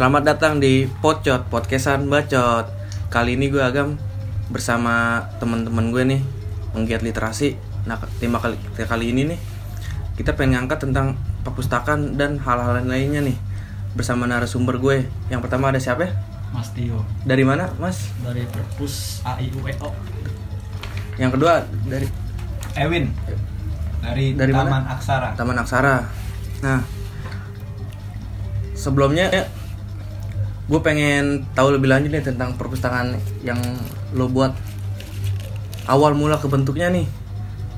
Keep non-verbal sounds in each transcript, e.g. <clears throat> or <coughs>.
Selamat datang di Pocot, podcastan bacot. Kali ini gue agam bersama teman-teman gue nih menggiat literasi. Nah, tema kali kali ini nih kita pengen ngangkat tentang perpustakaan dan hal-hal lainnya nih bersama narasumber gue. Yang pertama ada siapa ya? Mas Tio Dari mana, Mas? dari Perpus AIUEO Yang kedua dari Ewin dari, Dari Taman mana? Aksara. Taman Aksara. Nah, sebelumnya ya, gue pengen tahu lebih lanjut nih tentang perpustakaan yang lo buat. Awal mula kebentuknya nih,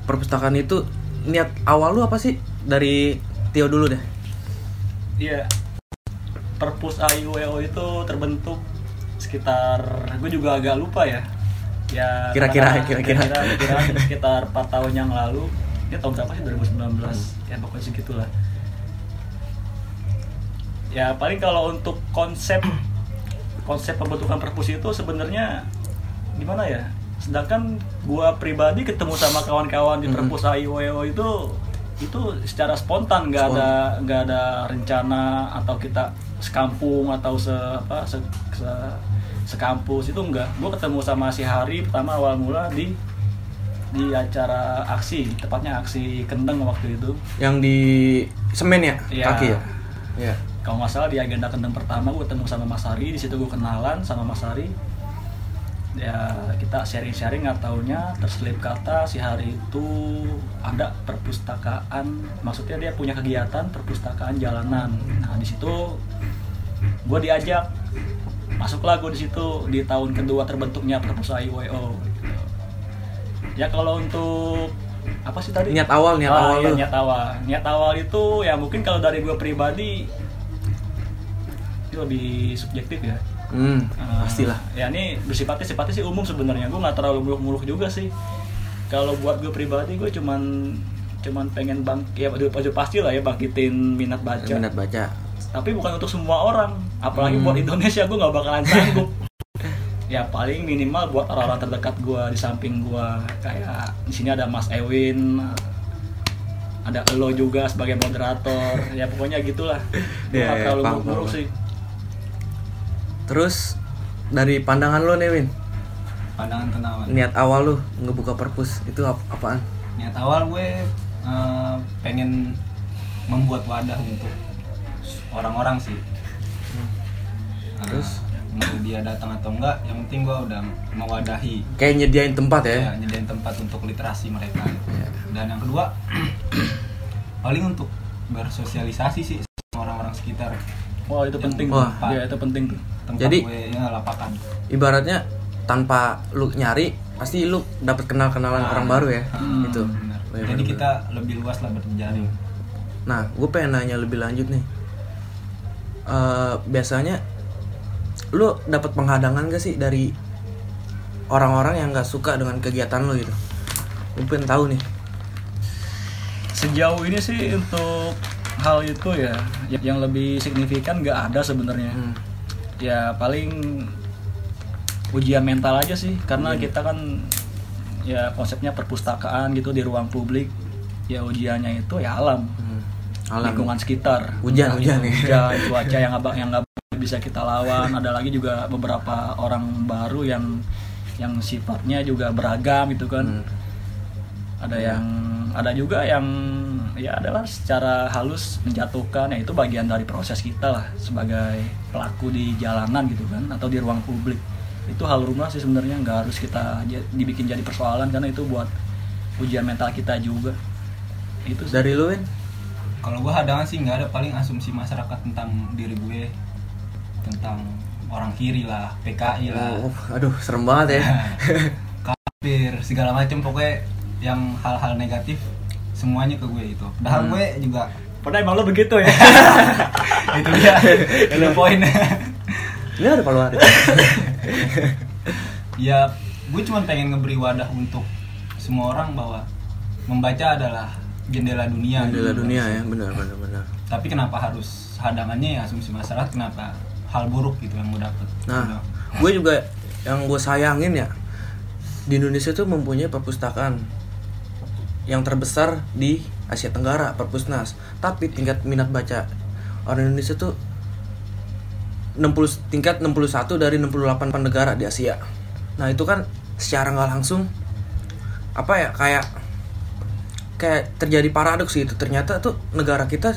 perpustakaan itu niat awal lu apa sih? Dari Tio dulu deh. Iya Perpus AIUEO itu terbentuk sekitar gue juga agak lupa ya ya Kira-kira, kira-kira. sekitar 4 tahun yang lalu ini tahun berapa sih 2019 ya pokoknya segitulah ya paling kalau untuk konsep konsep pembentukan perpus itu sebenarnya gimana ya sedangkan gua pribadi ketemu sama kawan-kawan di Mhm. perpus AIWO itu itu secara spontan nggak ada nggak ada rencana atau kita sekampung atau se apa se, se- sekampus itu enggak gua ketemu sama si Hari pertama awal mula di di acara aksi tepatnya aksi kendeng waktu itu Yang di semen ya? Iya. Kaki ya? Iya. Kalau nggak salah di agenda kendeng pertama gue ketemu sama Mas Hari di situ gue kenalan sama Mas Hari ya kita sharing-sharing nggak taunya terselip kata si Hari itu ada perpustakaan maksudnya dia punya kegiatan perpustakaan jalanan nah di situ gue diajak masuklah gue di situ di tahun kedua terbentuknya perpustakaan IWO gitu. ya kalau untuk apa sih tadi Niat awal, niat Ah, awal lu. niat awal niat awal itu ya mungkin kalau dari gue pribadi itu lebih subjektif ya. Hmm, Ah, pastilah. ya ini bersifatnya sifatnya sih umum sebenarnya. Gue nggak terlalu muluk-muluk juga sih. Kalau buat gue pribadi gue cuman cuman pengen bang ya pasti lah ya bangkitin minat baca. Minat baca. tapi bukan untuk semua orang. Apalagi Hmm. buat Indonesia gue nggak bakalan sanggup. Ya paling minimal buat orang-orang terdekat gue di samping gue kayak di sini ada Mas Ewin ada lo juga sebagai moderator. Ya pokoknya gitulah. Gue nggak ya, terlalu paham, muluk-muluk paham. sih Terus dari pandangan lo nih, Win. Pandangan tenawan. Niat awal lu ngebuka perpus itu ap- apaan? Niat awal gue eh, pengen membuat wadah untuk orang-orang sih. Eh, Terus? mau dia datang atau enggak, yang penting gue udah mewadahi. Kayak nyediain tempat ya? Ya, nyediain tempat untuk literasi mereka. Iya. Dan yang kedua, <clears throat> paling untuk bersosialisasi sih sama orang-orang sekitar. wah itu Yang penting Wah. tuh ya itu penting tuh Tempat Jadi- gue ya, lapakan. Ibaratnya tanpa lu nyari pasti lu dapat kenal-kenalan Nah, orang baru ya. hmm, itu. Benar. Iya, Jadi benar, kita lebih luas lah berjaring. Nah, gue pengen nanya lebih lanjut nih. Eh, biasanya lu dapat penghadangan gak sih dari orang-orang yang gak suka dengan kegiatan lu gitu? Gue pengen tahu nih. sejauh ini sih untuk hal itu ya yang lebih signifikan nggak ada sebenarnya Hmm. Ya paling ujian mental aja sih karena kita kan ya konsepnya perpustakaan gitu di ruang publik ya ujiannya itu ya alam, Hmm. Alam. lingkungan sekitar Hujan, hujan ya. hujan <laughs> cuaca yang abang yang nggak bisa kita lawan ada lagi juga beberapa orang baru yang yang sifatnya juga beragam gitu kan Hmm. ada Iya. yang ada juga yang ya adalah secara halus menjatuhkan ya itu bagian dari proses kita lah sebagai pelaku di jalanan gitu kan atau di ruang publik itu hal rumah sih sebenarnya nggak harus kita dibikin jadi persoalan karena itu buat ujian mental kita juga itu sih. Dari lu, Win? Kalau gue hadangan sih nggak ada paling asumsi masyarakat tentang diri gue tentang orang kiri lah, PKI lah, Oh, aduh, serem banget ya. kafir segala macam pokoknya yang hal-hal negatif semuanya ke gue itu. Padahal Hmm. gue juga Padahal emang lo begitu ya <laughs> itu dia <laughs> itu poinnya. <laughs> Ini ada hari. ya gue cuma pengen ngeberi wadah untuk semua orang bahwa membaca adalah jendela dunia. Jendela gitu. dunia ya, benar benar benar. Tapi kenapa harus hadangannya ya asumsi masyarakat kenapa hal buruk gitu yang gue dapet. Nah, gue juga yang gue sayangin ya di Indonesia tuh mempunyai perpustakaan yang terbesar di Asia Tenggara, Perpusnas. Tapi tingkat minat baca orang Indonesia tuh 60 tingkat 61 dari 68 negara di Asia. Nah, itu kan secara nggak langsung apa ya kayak kayak terjadi paradoks gitu. Ternyata tuh negara kita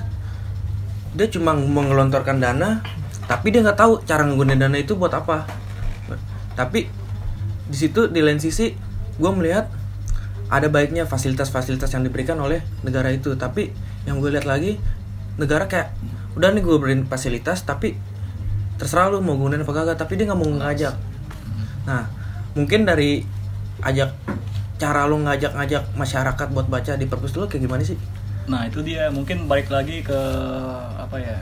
dia cuma mengelontorkan dana tapi dia nggak tahu cara menggunakan dana itu buat apa. Tapi di situ di lain sisi gue melihat ada baiknya fasilitas-fasilitas yang diberikan oleh negara itu. Tapi yang gue lihat lagi negara kayak udah nih gue beriin fasilitas tapi terserah lu mau gunain apa kagak tapi dia nggak mau ngajak. Nah mungkin dari ajak cara lu ngajak-ngajak masyarakat buat baca di perpus lu kayak gimana sih? Nah itu dia. Mungkin balik lagi ke apa ya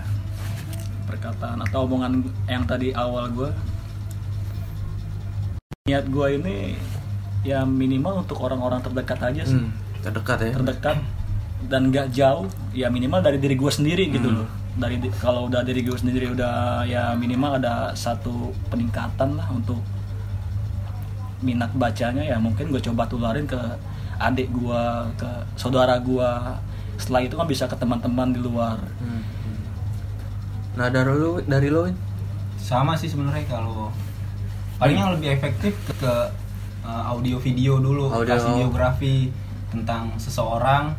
perkataan atau omongan yang tadi awal gue niat gue ini ya minimal untuk orang-orang terdekat aja sih. Hmm, terdekat ya. Terdekat dan nggak jauh ya minimal dari diri gue sendiri gitu Hmm. loh. Dari kalau udah diri gue sendiri udah ya minimal ada satu peningkatan lah untuk minat bacanya. Ya mungkin gue coba tularin ke adik gue ke saudara gue setelah itu kan bisa ke teman-teman di luar. Hmm. nah dari lu dari lu sama sih sebenarnya kalau paling yang lebih efektif ke uh, audio video dulu Audio. kasih biografi tentang seseorang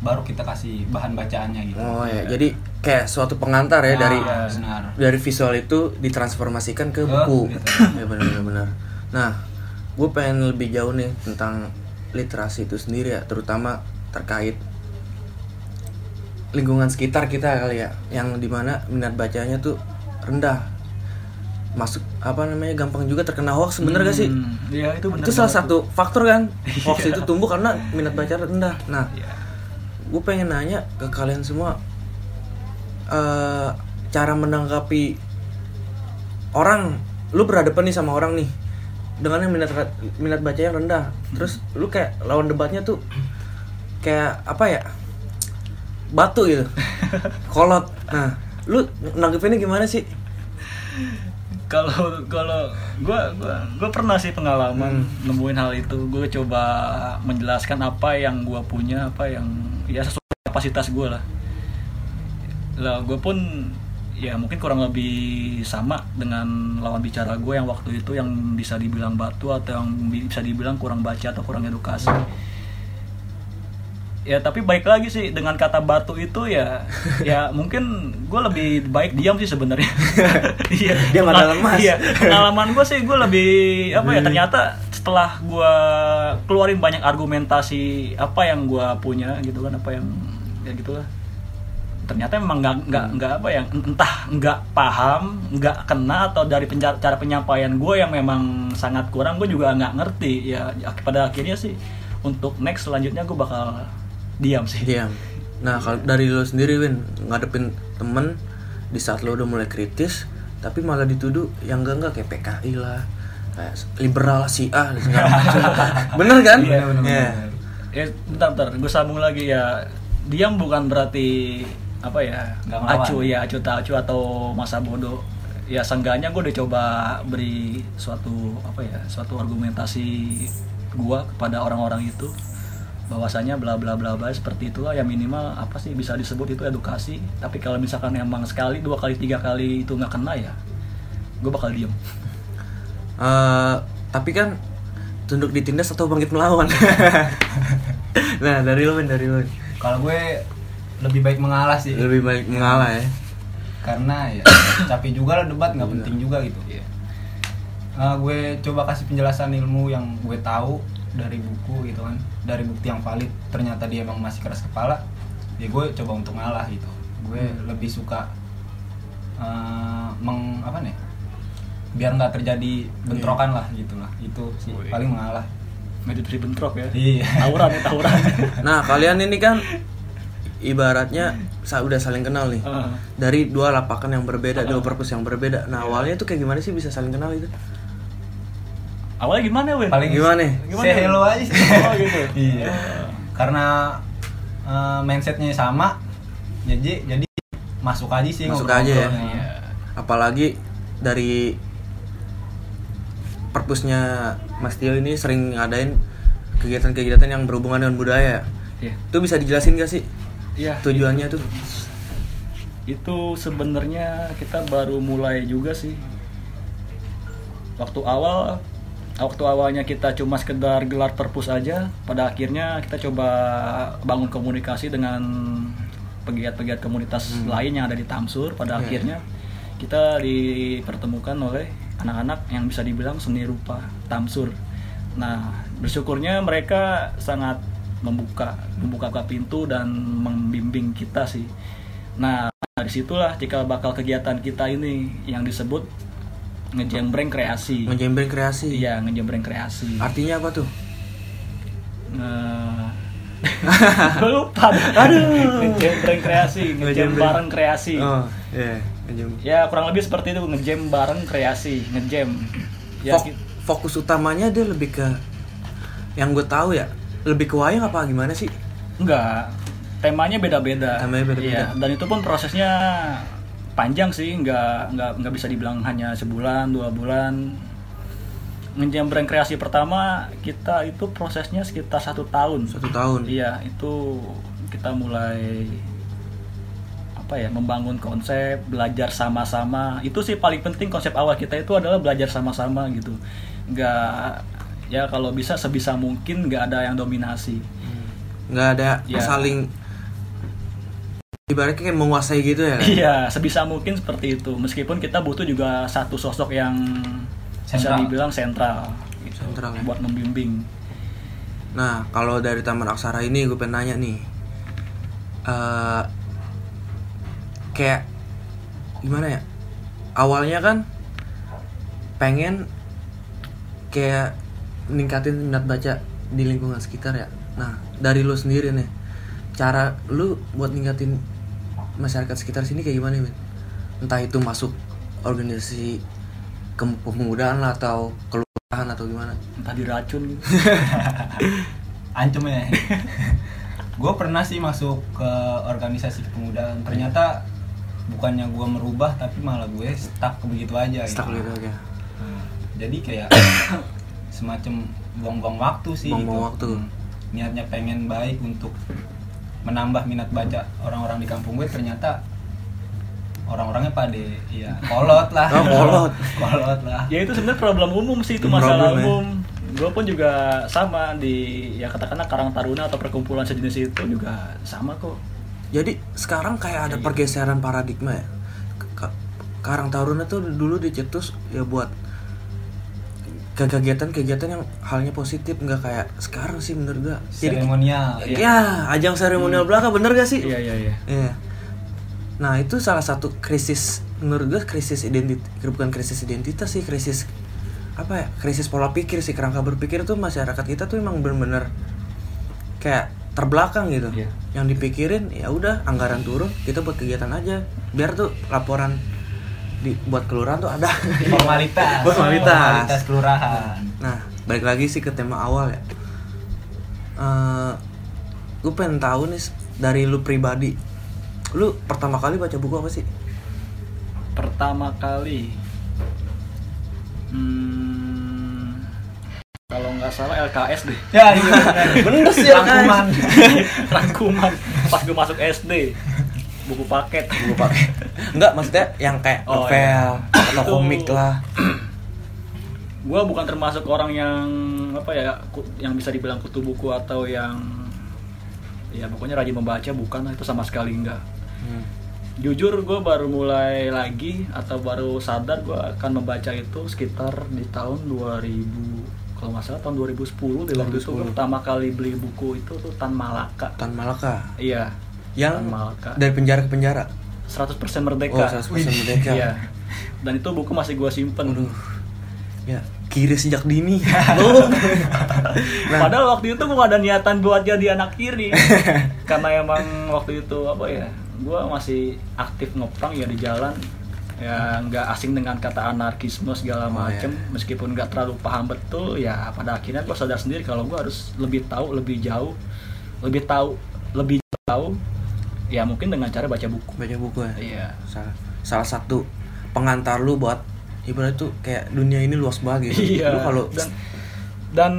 baru kita kasih bahan bacaannya gitu. Oh ya jadi kayak suatu pengantar ya Nah, dari benar. dari visual itu ditransformasikan ke buku. literasi. <laughs> ya benar benar benar. Nah gue pengen lebih jauh nih tentang literasi itu sendiri ya terutama terkait lingkungan sekitar kita kali ya yang di mana minat bacanya tuh rendah masuk apa namanya gampang juga terkena hoax bener gak sih? Hmm, iya itu benar itu salah satu faktor kan <laughs> hoax itu tumbuh karena minat baca rendah. Nah. Iya. gue pengen nanya ke kalian semua eh cara menanggapi orang. Lu berhadapan nih sama orang nih dengan yang minat minat bacanya rendah. Terus lu kayak lawan debatnya tuh kayak apa ya batu gitu. <laughs> Kolot. Nah lu nanggepinnya gimana sih <laughs> kalau kalau gue gua pernah sih pengalaman nemuin hal itu. Gue coba menjelaskan apa yang gue punya apa yang ya sesuai kapasitas gue lah. Lah gue pun ya mungkin kurang lebih sama dengan lawan bicara gue yang waktu itu yang bisa dibilang batu atau yang bisa dibilang kurang baca atau kurang edukasi ya tapi baik lagi sih dengan kata batu itu ya <laughs> ya mungkin gue lebih baik diam sih sebenarnya. <laughs> Iya. Dia nggak dalam mas. iya pengalaman gue sih gue lebih apa ya ternyata setelah gue keluarin banyak argumentasi apa yang gue punya gitu kan apa yang ya gitulah. Ternyata memang nggak nggak nggak apa ya entah nggak paham nggak kena atau dari penca- cara penyampaian gue yang memang sangat kurang gue juga nggak ngerti. Ya pada akhirnya sih untuk next selanjutnya gue bakal diam sih. Diam. Nah kalau dari lo sendiri Win ngadepin temen di saat lo udah mulai kritis tapi malah dituduh yang enggak enggak kayak PKI lah kayak liberal si A <laughs> bener kan? Iya, bener, Iya. bener. ya bentar bentar. Gue sambung lagi ya. Diam bukan berarti apa ya Nggak acu ya acu tak acu atau masa bodoh. Ya seenggaknya gue udah coba beri suatu apa ya suatu argumentasi gua kepada orang-orang itu bahwasanya bla bla bla bla seperti itulah ya minimal apa sih bisa disebut itu edukasi. Tapi kalau misalkan emang sekali dua kali tiga kali itu nggak kena ya gue bakal diem. <laughs> Eh, tapi kan tunduk ditindas atau bangkit melawan? <laughs> Nah dari lo Win dari lo Win. kalau gue lebih baik mengalah sih. Lebih baik mengalah ya. Karena ya <coughs> capek juga lah debat nggak penting juga gitu. Iya. Eh, gue coba kasih penjelasan ilmu yang gue tahu dari buku gitu kan dari bukti yang valid ternyata dia emang masih keras kepala ya gue coba untuk ngalah gitu. Gue lebih suka eh, meng apa nih biar nggak terjadi bentrokan lah gitulah itu sih paling mengalah. Meditasi bentrok ya? Iya. Tawuran ya tawuran. <laughs> Nah kalian ini kan ibaratnya sa- udah saling kenal nih. Heeh. dari dua lapakan yang berbeda dua perpus yang berbeda. Nah awalnya tuh kayak gimana sih bisa saling kenal itu awalnya gimana Win? paling Gimana? Gimana? say hello aja sih <laughs> Oh, gitu. iya karena eh, mindsetnya sama jadi jadi masuk aja sih Masuk aja ya. Iya. apalagi dari perpusnya Mas Tio ini sering ngadain kegiatan-kegiatan yang berhubungan dengan budaya Iya. itu bisa dijelasin gak sih Iya. tujuannya tuh itu sebenarnya kita baru mulai juga sih waktu awal waktu awalnya kita cuma sekedar gelar perpus aja pada akhirnya kita coba bangun komunikasi dengan pegiat-pegiat komunitas lain yang ada di Tamsur. Pada Iya. akhirnya kita dipertemukan oleh anak-anak yang bisa dibilang seni rupa Tamsur. Nah bersyukurnya mereka sangat membuka membuka pintu dan membimbing kita sih. Nah dari situlah jika bakal kegiatan kita ini yang disebut ngejembreng kreasi ngejembreng kreasi Iya, ngejembreng kreasi. artinya apa tuh <laughs> gue lupa. Aduh. Ngejembreng kreasi, ngejem bareng kreasi. oh iya ngejem Ya kurang lebih seperti itu ngejem bareng kreasi, ngejem. Ya, Fok- fokus utamanya dia lebih ke yang gue tahu ya lebih ke wayang apa gimana sih enggak. Temanya beda-beda. Temanya beda-beda. Iya, dan itu pun prosesnya panjang sih, nggak nggak nggak bisa dibilang hanya sebulan, dua bulan. Ngejembreng kreasi pertama kita itu prosesnya sekitar satu tahun. satu tahun Iya, itu kita mulai apa ya, membangun konsep, belajar sama-sama. Itu sih paling penting konsep awal kita itu adalah belajar sama-sama gitu. Nggak ya kalau bisa sebisa mungkin nggak ada yang dominasi. nggak ada Iya. saling ibaratnya kayak menguasai gitu ya kan? Iya, sebisa mungkin seperti itu. Meskipun kita butuh juga satu sosok yang bisa Sentral. dibilang sentral, gitu, Sentral ya. buat membimbing. Nah, kalau dari Taman Aksara ini gue pengen nanya nih, eh kayak gimana ya? Awalnya kan pengen kayak meningkatin minat baca di lingkungan sekitar ya. Nah, dari lu sendiri nih, cara lu buat ningkatin masyarakat sekitar sini kayak gimana, men? Entah itu masuk organisasi kepemudaan lah atau kelurahan atau gimana? Entah diracun <laughs> gitu. ancem ya <laughs> gue pernah sih masuk ke organisasi kepemudaan ternyata bukannya gue merubah tapi malah gue stuck ke begitu aja Stuck gitu. gitu aja. Hmm, jadi kayak <coughs> semacam buang-buang waktu sih Buang-buang gitu. waktu. Hmm, niatnya pengen baik untuk menambah minat baca orang-orang di kampung gue ternyata orang-orangnya pada ya kolot lah Oh, kolot. <laughs> kolot lah ya itu sebenarnya problem umum sih itu Problem masalah ya. umum gue pun juga sama di ya katakanlah Karang Taruna atau perkumpulan sejenis itu juga sama kok Jadi sekarang kayak ada pergeseran paradigma ya. Ka- Karang Taruna tuh dulu dicetus ya buat kegiatan-kegiatan yang halnya positif nggak kayak sekarang sih menurut gua. Jadi seremonial ya ajang seremonial belaka bener gak sih? iya iya iya Iya. Nah itu salah satu krisis menurut gue krisis identitas bukan krisis identitas sih krisis apa ya krisis pola pikir sih kerangka berpikir tuh masyarakat kita tuh emang bener-bener kayak terbelakang gitu. Iya. Yang dipikirin ya udah anggaran turun kita buat kegiatan aja biar tuh laporan di buat kelurahan tuh ada. formalitas. <laughs> Formalitas. formalitas kelurahan. Nah, balik lagi sih ke tema awal ya. Eh, gue pengen tahu nih dari lu pribadi, lu pertama kali baca buku apa sih? pertama kali. Hmm, kalau nggak salah LKS deh ya iya <laughs> Bener sih, rangkuman. <laughs> Rangkuman. Pas gue masuk SD buku paket. Buku pakai. Enggak, maksudnya yang kayak Oh, novel iya. atau komik lah. <clears throat> gue bukan termasuk orang yang apa ya yang bisa dibilang kutu buku atau yang ya pokoknya rajin membaca bukan lah, itu sama sekali enggak Hmm. jujur gue baru mulai lagi atau baru sadar gue akan membaca itu sekitar di tahun 2000 kalau nggak salah tahun 2010 di waktu itu gue 2010. pertama kali beli buku itu tuh Tan Malaka Tan Malaka. iya Yang Tan Malaka dari penjara ke penjara. 100% Oh, merdeka 100% merdeka. iya dan itu buku masih gue simpen Aduh. Ya, kiri sejak dini. <laughs> Oh. Nah. Padahal waktu itu gue gak ada niatan buat jadi anak kiri <laughs> Karena emang waktu itu apa ya Gue masih aktif ngopang ya di jalan Ya nggak asing dengan kata anarkisme segala Oh, macem iya. Meskipun nggak terlalu paham betul Ya pada akhirnya gue sadar sendiri kalau gue harus lebih tahu, lebih jauh Lebih tahu, lebih tahu Ya mungkin dengan cara baca buku baca buku ya. Iya salah, salah satu pengantar lu buat ibarat tuh kayak dunia ini luas banget gitu. Iya, Lu kalau dan- dan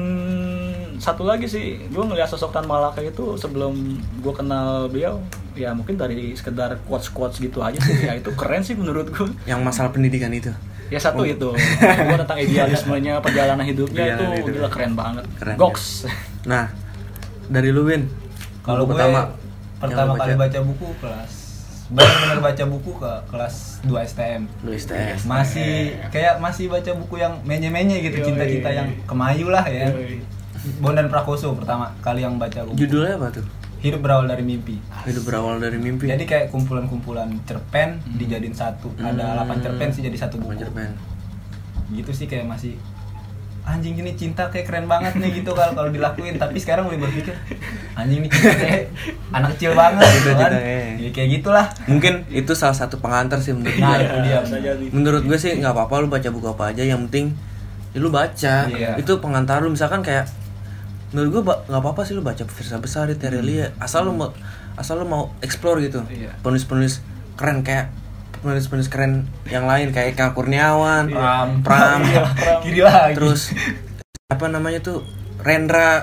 satu lagi sih gue ngeliat sosok Tan Malaka itu sebelum gue kenal beliau ya mungkin dari sekedar quotes quotes gitu aja sih ya itu keren sih menurut gue Yang masalah pendidikan itu. ya satu itu gue tentang idealismenya perjalanan hidupnya Perjalanan itu hidup. gila keren banget Keren, goks Nah, dari lu Win. Kalau pertama pertama kali baca buku kelas benar-benar baca buku ke kelas 2 STM. Lu STS. Masih kayak masih baca buku yang menye-menye gitu, cinta-cinta yang kemayu lah ya. Yoi. Bondan Prakoso pertama kali yang baca buku. Judulnya apa tuh? Hidup berawal dari mimpi. Hidup berawal dari mimpi. Jadi kayak kumpulan-kumpulan cerpen dijadiin satu. Ada Hmm. 8 cerpen sih jadi satu buku. Cerpen. Gitu sih kayak masih anjing ini cinta kayak keren banget nih gitu kalau kalau dilakuin tapi sekarang mulai berpikir anjing ini cinta kayak anak kecil banget gitu Cinta, kan eh. ya, kayak gitulah Mungkin itu salah satu pengantar sih menurut Nah, gue. dia. jadi Menurut gue sih nggak apa-apa lu baca buku apa aja, yang penting ya lu baca. Iya. Itu pengantar lu misalkan kayak menurut gue nggak apa-apa sih lu baca Firsa Besari, Terelia, asal lu mau asal lu mau explore gitu. Iya. Penulis-penulis keren kayak penulis-penulis keren yang lain kayak Eka Kurniawan, Pram <laughs> Pram, Iya, kiri lagi. Terus apa namanya tuh Rendra.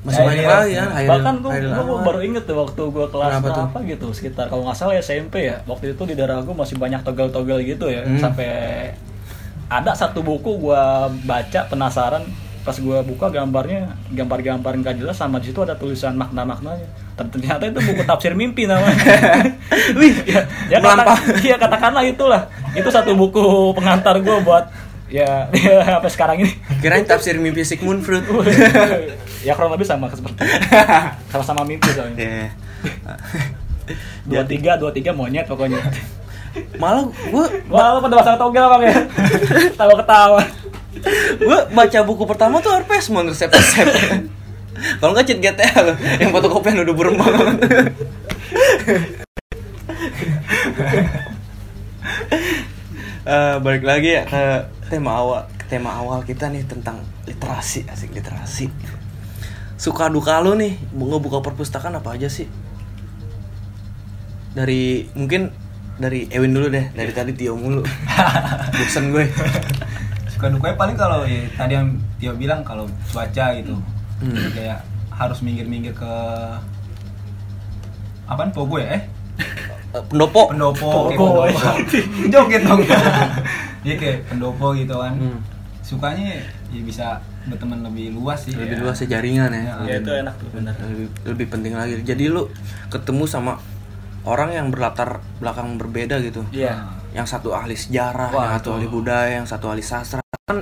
Masih Hairil. banyak lagi kan Hairil- bahkan tuh gue baru inget tuh waktu gue kelas Kenapa tuh? berapa gitu sekitar kalau nggak salah SMP ya. Waktu itu di daerah gue masih banyak togel-togel gitu ya Hmm. sampai ada satu buku gue baca penasaran pas gue buka gambarnya gambar-gambar nggak jelas sama di situ ada tulisan makna-maknanya. Ternyata itu buku tafsir mimpi namanya. <laughs> Wih, ya, ya kata, ya katakanlah itulah. Itu satu buku pengantar gue buat ya, ya sampai sekarang ini. Kirain tafsir mimpi Sigmund Freud. ya kurang lebih sama seperti sama-sama <laughs> mimpi soalnya. Iya. dua tiga dua tiga monyet pokoknya. Malah wah lu pada pasang togel bang ya? <laughs> Tawa ketawa gua baca buku pertama tuh Harpesmon resep-resep. Kalau nggak cheat GTA loh, yang fotokopian udah burem banget. Eh, balik lagi ya ke tema awal ke tema awal kita nih tentang literasi asik literasi. Suka duka lu nih ngebuka perpustakaan apa aja sih? Dari mungkin dari Ewin dulu deh dari tadi Tio mulu. <laughs> Bosan gue suka dukanya paling kalau ya, tadi yang Tio bilang kalau cuaca gitu. Hmm. kayak harus minggir-minggir ke apaan pogo ya eh? Pendopo. Pendopo pendopo <laughs> joget dong. Iya kayak pendopo gitu kan. Hmm. sukanya ya bisa berteman lebih luas sih lebih ya. luas sih jaringan ya. Ya, ya itu enak tuh benar lebih, lebih penting lagi. Jadi lu ketemu sama orang yang berlatar belakang berbeda gitu. Iya. Yang satu ahli sejarah Wah, yang satu ahli budaya yang satu ahli sastra kan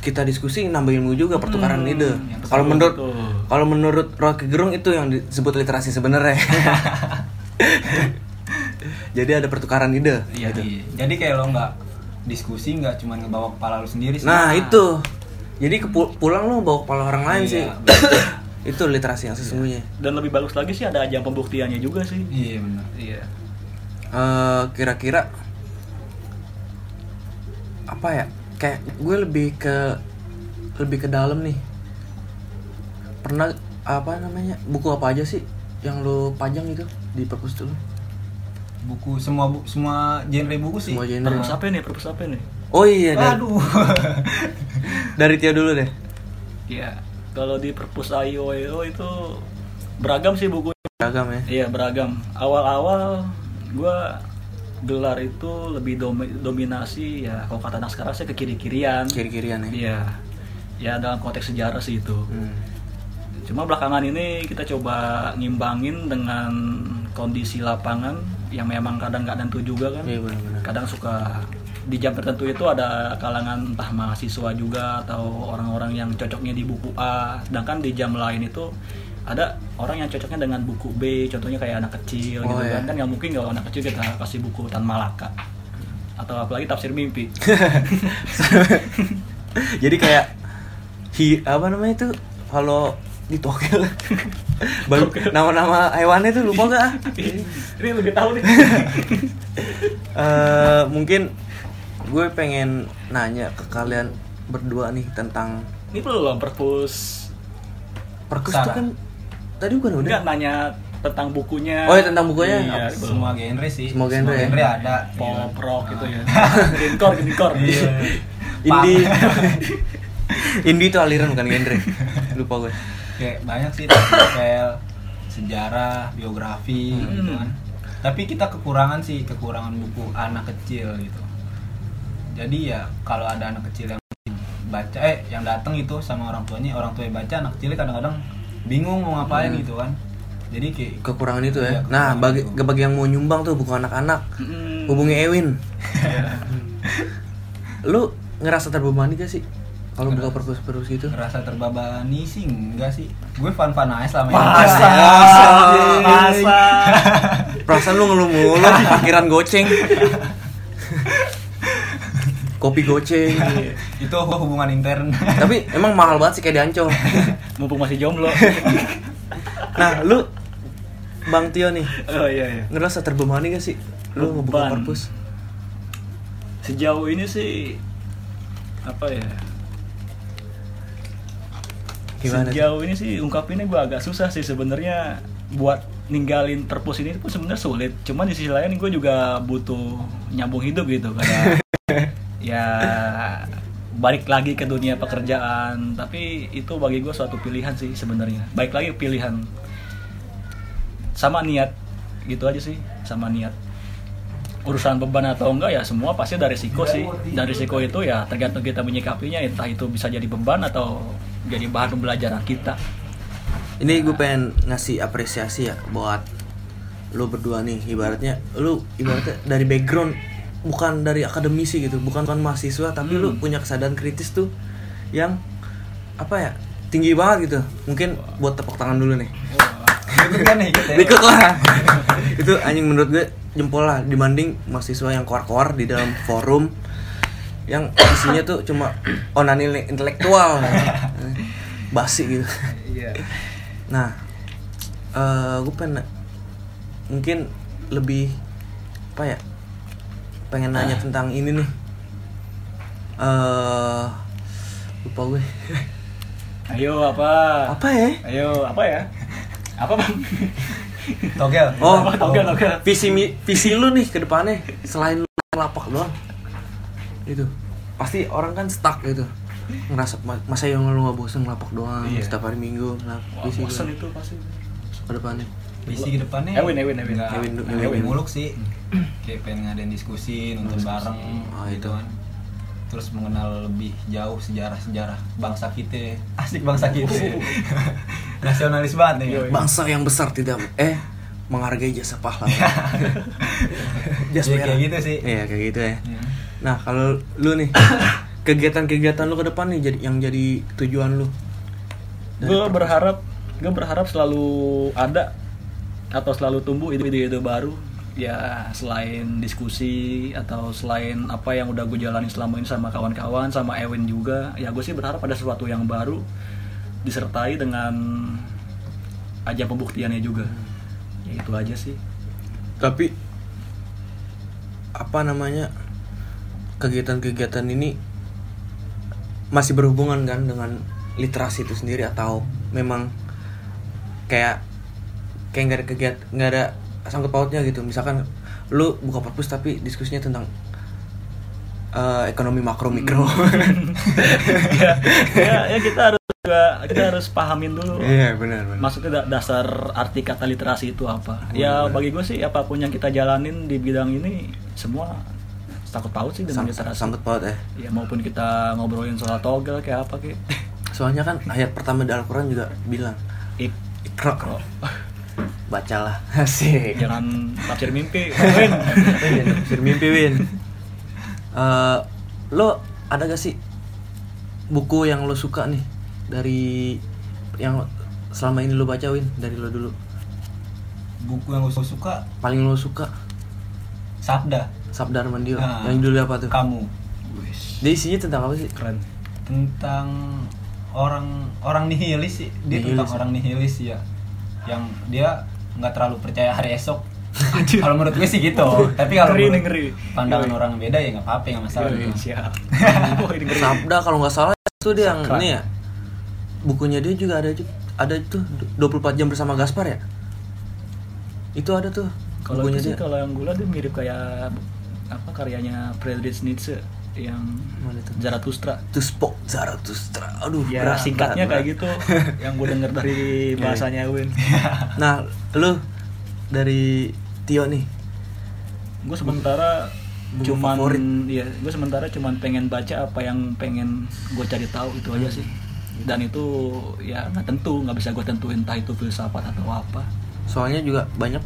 kita diskusi nambah ilmu juga pertukaran Hmm, ide. kalau menurut kalau menurut Rocky Gerung itu yang disebut literasi sebenarnya. <laughs> Jadi ada pertukaran ide iya Iya. jadi kayak lo nggak diskusi nggak cuma ngebawa kepala lo sendiri sih. Nah itu. Jadi kepu- pulang lu bawa kepala orang lain Iya, sih. <coughs> itu literasi yang sesungguhnya. Dan lebih bagus lagi sih ada ajang pembuktiannya juga sih. Iya benar. Iya. Eh, kira-kira apa ya kayak gue lebih ke lebih ke dalam nih. Pernah apa namanya buku apa aja sih yang lo pajang itu di perpus dulu buku semua bu, semua genre buku sih. Semua genre. Perpus apa nih perpus apa nih oh iya dari, aduh. <laughs> Dari Tio dulu deh iya. Kalau di perpus IOEO itu beragam sih buku. Beragam ya? Iya beragam. Awal-awal gua gelar itu lebih domi- dominasi ya kalau kata anak sekarang saya ke kiri-kirian. kiri-kirian ya Iya. Ya dalam konteks sejarah sih itu. Hmm. Cuma belakangan ini kita coba ngimbangin dengan kondisi lapangan yang memang kadang nggak tentu juga kan. iya benar-benar Kadang suka di jam tertentu itu ada kalangan entah mahasiswa juga atau orang-orang yang cocoknya di buku A, sedangkan di jam lain itu ada orang yang cocoknya dengan buku B, contohnya kayak anak kecil Oh, gitu iya. kan. Kan nggak mungkin kalau anak kecil kita kasih buku Tan Malaka atau apalagi tafsir mimpi. <laughs> jadi kayak hi apa namanya itu kalau di togel <laughs> Baru- nama-nama hewannya tuh lupa gak ini lebih tahu nih. <laughs> Eh, mungkin gue pengen nanya ke kalian berdua nih tentang ini belum perpus perkus Sarah. tuh kan tadi bukan udah enggak nanya tentang bukunya. Oh, iya, tentang bukunya? Iya, Apa? semua genre sih Semua genre ya? ada pop rock gitu ya. <laughs> Greencore. Iya. <laughs> indie <laughs> Indie itu aliran bukan genre. Lupa gue. kayak banyak sih novel sejarah biografi Hmm. gitu kan tapi kita kekurangan sih kekurangan buku anak kecil gitu jadi ya kalau ada anak kecil yang baca eh yang datang itu sama orang tuanya orang tuanya baca anak kecilnya kadang-kadang bingung mau ngapain Hmm. gitu kan jadi kayak Kekurangan itu ya. Iya, Nah, kekurangan bagi itu. bagi yang mau nyumbang tuh buku anak-anak, Mm. hubungi Ewin. <laughs> Lu ngerasa terbebani gak sih kalau buka perpus-perpus gitu? ngerasa terbebani sih enggak sih gue fan fan aja selama Masa, Anjing. masa. <laughs> Perasaan lu ngeluh mulu, pikiran goceng. <laughs> Kopi goceng. itu hubungan intern Tapi emang mahal banget sih kayak di Ancol. Mumpung masih jomblo. <laughs> Nah, lu Bang Tio nih, oh iya iya. ngerasa terbebani gak sih? Lu ngebuka perpus? Sejauh ini sih apa ya? Gimana? Sejauh ini sih ungkapinnya gue agak susah sih sebenarnya buat ninggalin perpus ini pun sebenarnya sulit. Cuman di sisi lain gue juga butuh nyambung hidup gitu kayak <laughs> ya balik lagi ke dunia pekerjaan. Tapi itu bagi gue suatu pilihan sih sebenarnya. Baik lagi pilihan. Sama niat gitu aja sih. Sama niat. Urusan beban atau enggak ya semua pasti ada risiko sih. Dan risiko itu ya tergantung kita menyikapinya entah itu bisa jadi beban atau jadi bahan pembelajaran kita. Ini gue pengen ngasih apresiasi ya buat lu berdua nih. Ibaratnya lu ibaratnya dari background bukan dari akademisi gitu bukan bukan mahasiswa tapi lu Hmm. punya kesadaran kritis tuh yang apa ya tinggi banget gitu mungkin buat tepuk tangan dulu nih Ikut kan nih kita ya? Ikut lah itu anjing menurut gue jempol lah dibanding mahasiswa yang koar-koar di dalam forum yang isinya tuh cuma <clears throat> onani intelektual basi gitu iya Nah, eh gue pengen mungkin lebih apa ya? Pengen nanya tentang ini nih. Eh lupa gue. <laughs> ayo apa apa ya? ayo apa ya apa bang togel <laughs> Oh, Apa, togel, togel. visi visi lu nih ke depannya selain lapak doang. Itu. Pasti orang kan stuck gitu. Ngerasa "Ma- masa yang lu gak bosen ngelapak doang Iya. setiap hari minggu. Nah, Wah, visi bosen itu pasti ke depannya. Visi ke depannya Ewin, Ewin, Ewin. nggak- Ewin, nggak Ewin. Ewin muluk sih kayak pengen ngadain diskusi nonton bareng Oh, gitu itu. kan terus mengenal lebih jauh sejarah-sejarah bangsa kita asik bangsa kita <laughs> nasionalis banget nih. Bangsa yang besar tidak eh menghargai jasa pahlawan. <laughs> Jas Ya, merah. kayak gitu sih. Iya, kayak gitu ya. Hmm. Nah, kalau lu nih <coughs> kegiatan-kegiatan lu ke depan nih jadi yang jadi tujuan lu. Gue berharap gue berharap selalu ada atau selalu tumbuh ide-ide baru ya selain diskusi atau selain apa yang udah gue jalani selama ini sama kawan-kawan sama Ewin juga ya gue sih berharap ada sesuatu yang baru disertai dengan ajang pembuktiannya juga ya itu aja sih Tapi apa namanya? Kegiatan-kegiatan ini masih berhubungan kan dengan literasi itu sendiri atau memang kayak kayak nggak ada kegiatan nggak ada sangkut pautnya gitu. Misalkan lu buka perpus tapi diskusinya tentang eh, ekonomi makro mikro. <laughs> Ya, ya, ya kita harus juga kita harus pahamin dulu. Iya benar benar. Maksudnya da- dasar arti kata literasi itu apa. Benar, ya benar. bagi gue sih apa pun yang kita jalanin di bidang ini semua takut paut sih dengan Sang- literasi. sangkut paut ya ya maupun kita ngobrolin soal togel kayak apa kayak. Soalnya kan ayat pertama di Al-Quran juga bilang Ik, ikra bacalah. <laughs> Asik. Jangan tafsir mimpi. <laughs> Win. Sir mimpi Win. Eh, lo ada gak sih buku yang lo suka nih? Dari yang selama ini lo baca Win? Dari lo dulu. Buku yang gue suka? Paling lo suka? Sabda. Sabda Armandio Ah. yang judulnya apa tuh? kamu. Dia isinya tentang apa sih? Keren. Tentang orang orang nihilis sih. Dia Nihilis. tentang orang nihilis ya. Yang dia nggak terlalu percaya hari esok. Kalau menurut gue sih gitu. Tapi kalau Ngeri menurut ngeri. pandangan Yoi. orang beda ya nggak apa-apa nggak masalah. Yoi, gitu. siap. <laughs> Ngeri. Sabda kalau nggak salah itu dia yang ini ya. Bukunya dia juga ada ada itu 24 jam bersama Gaspar ya? Itu ada tuh kalau itu sih dia. kalau yang gue liat dia mirip kayak apa karyanya Friedrich Nietzsche yang? Zarathustra Tuspok Zarathustra. Aduh, ya berat, singkatnya berat, kayak berat. gitu yang gue denger dari <laughs> bahasanya Win <laughs> Nah, lu dari Tio nih. gue sementara Buku cuman favorit. ya gue sementara cuman pengen baca apa yang pengen gue cari tahu itu aja sih dan itu ya nggak tentu nggak bisa gue tentuin entah itu filsafat atau apa Soalnya juga banyak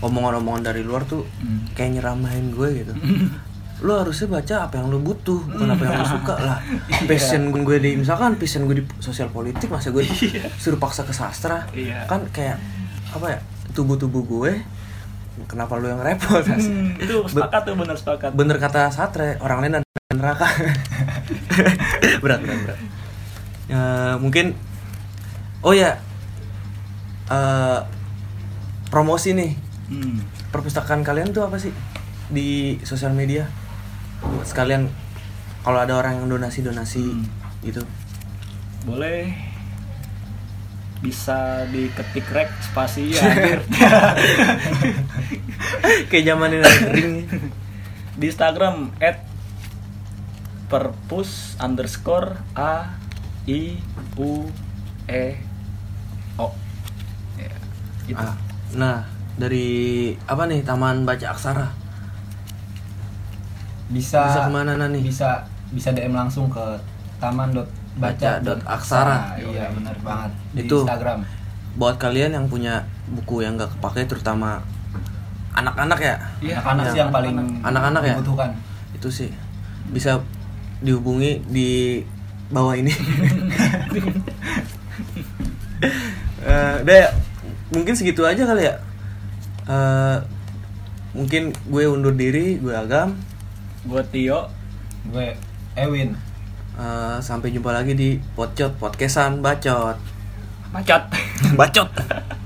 omongan-omongan dari luar tuh Hmm. kayak nyeramahin gue gitu. <laughs> lu harusnya baca apa yang lu butuh bukan apa yang lu suka lah. <laughs> Passion gue di misalkan passion gue di sosial politik masa gue suruh paksa ke sastra Iya. kan kayak apa ya tubuh tubuh gue kenapa lu yang repot? Hmm, itu sepakat tuh bener sepakat. bener kata satre orang lain dan neraka. <laughs> Berat berat berat. Ya, mungkin oh ya Eh, promosi nih. Hmm. perpustakaan kalian tuh apa sih di sosial media sekalian kalau ada orang yang donasi donasi Hmm. gitu. Boleh. Bisa diketik rek spasi <laughs> ya <laughs> kayak zaman ini ring di Instagram at perpus underscore a i u e o. Ya, gitu Ah, nah dari apa nih taman baca aksara bisa Bisa ke mana, Nani? bisa bisa DM langsung ke taman dot Baca dot aksara. iya benar banget. Di Itu. Instagram. buat kalian yang punya buku yang gak kepake terutama anak-anak ya? Iya, anak-anak sih yang paling Anak-anak ya? dibutuhkan. Itu sih. Bisa dihubungi di bawah ini. <laughs> Eh, udah ya mungkin segitu aja kali ya. Eh, mungkin gue undur diri gue agam buat Tio. Gue Ewin. Eh, sampai jumpa lagi di podcast podcastan bacot. Macet bacot <laughs>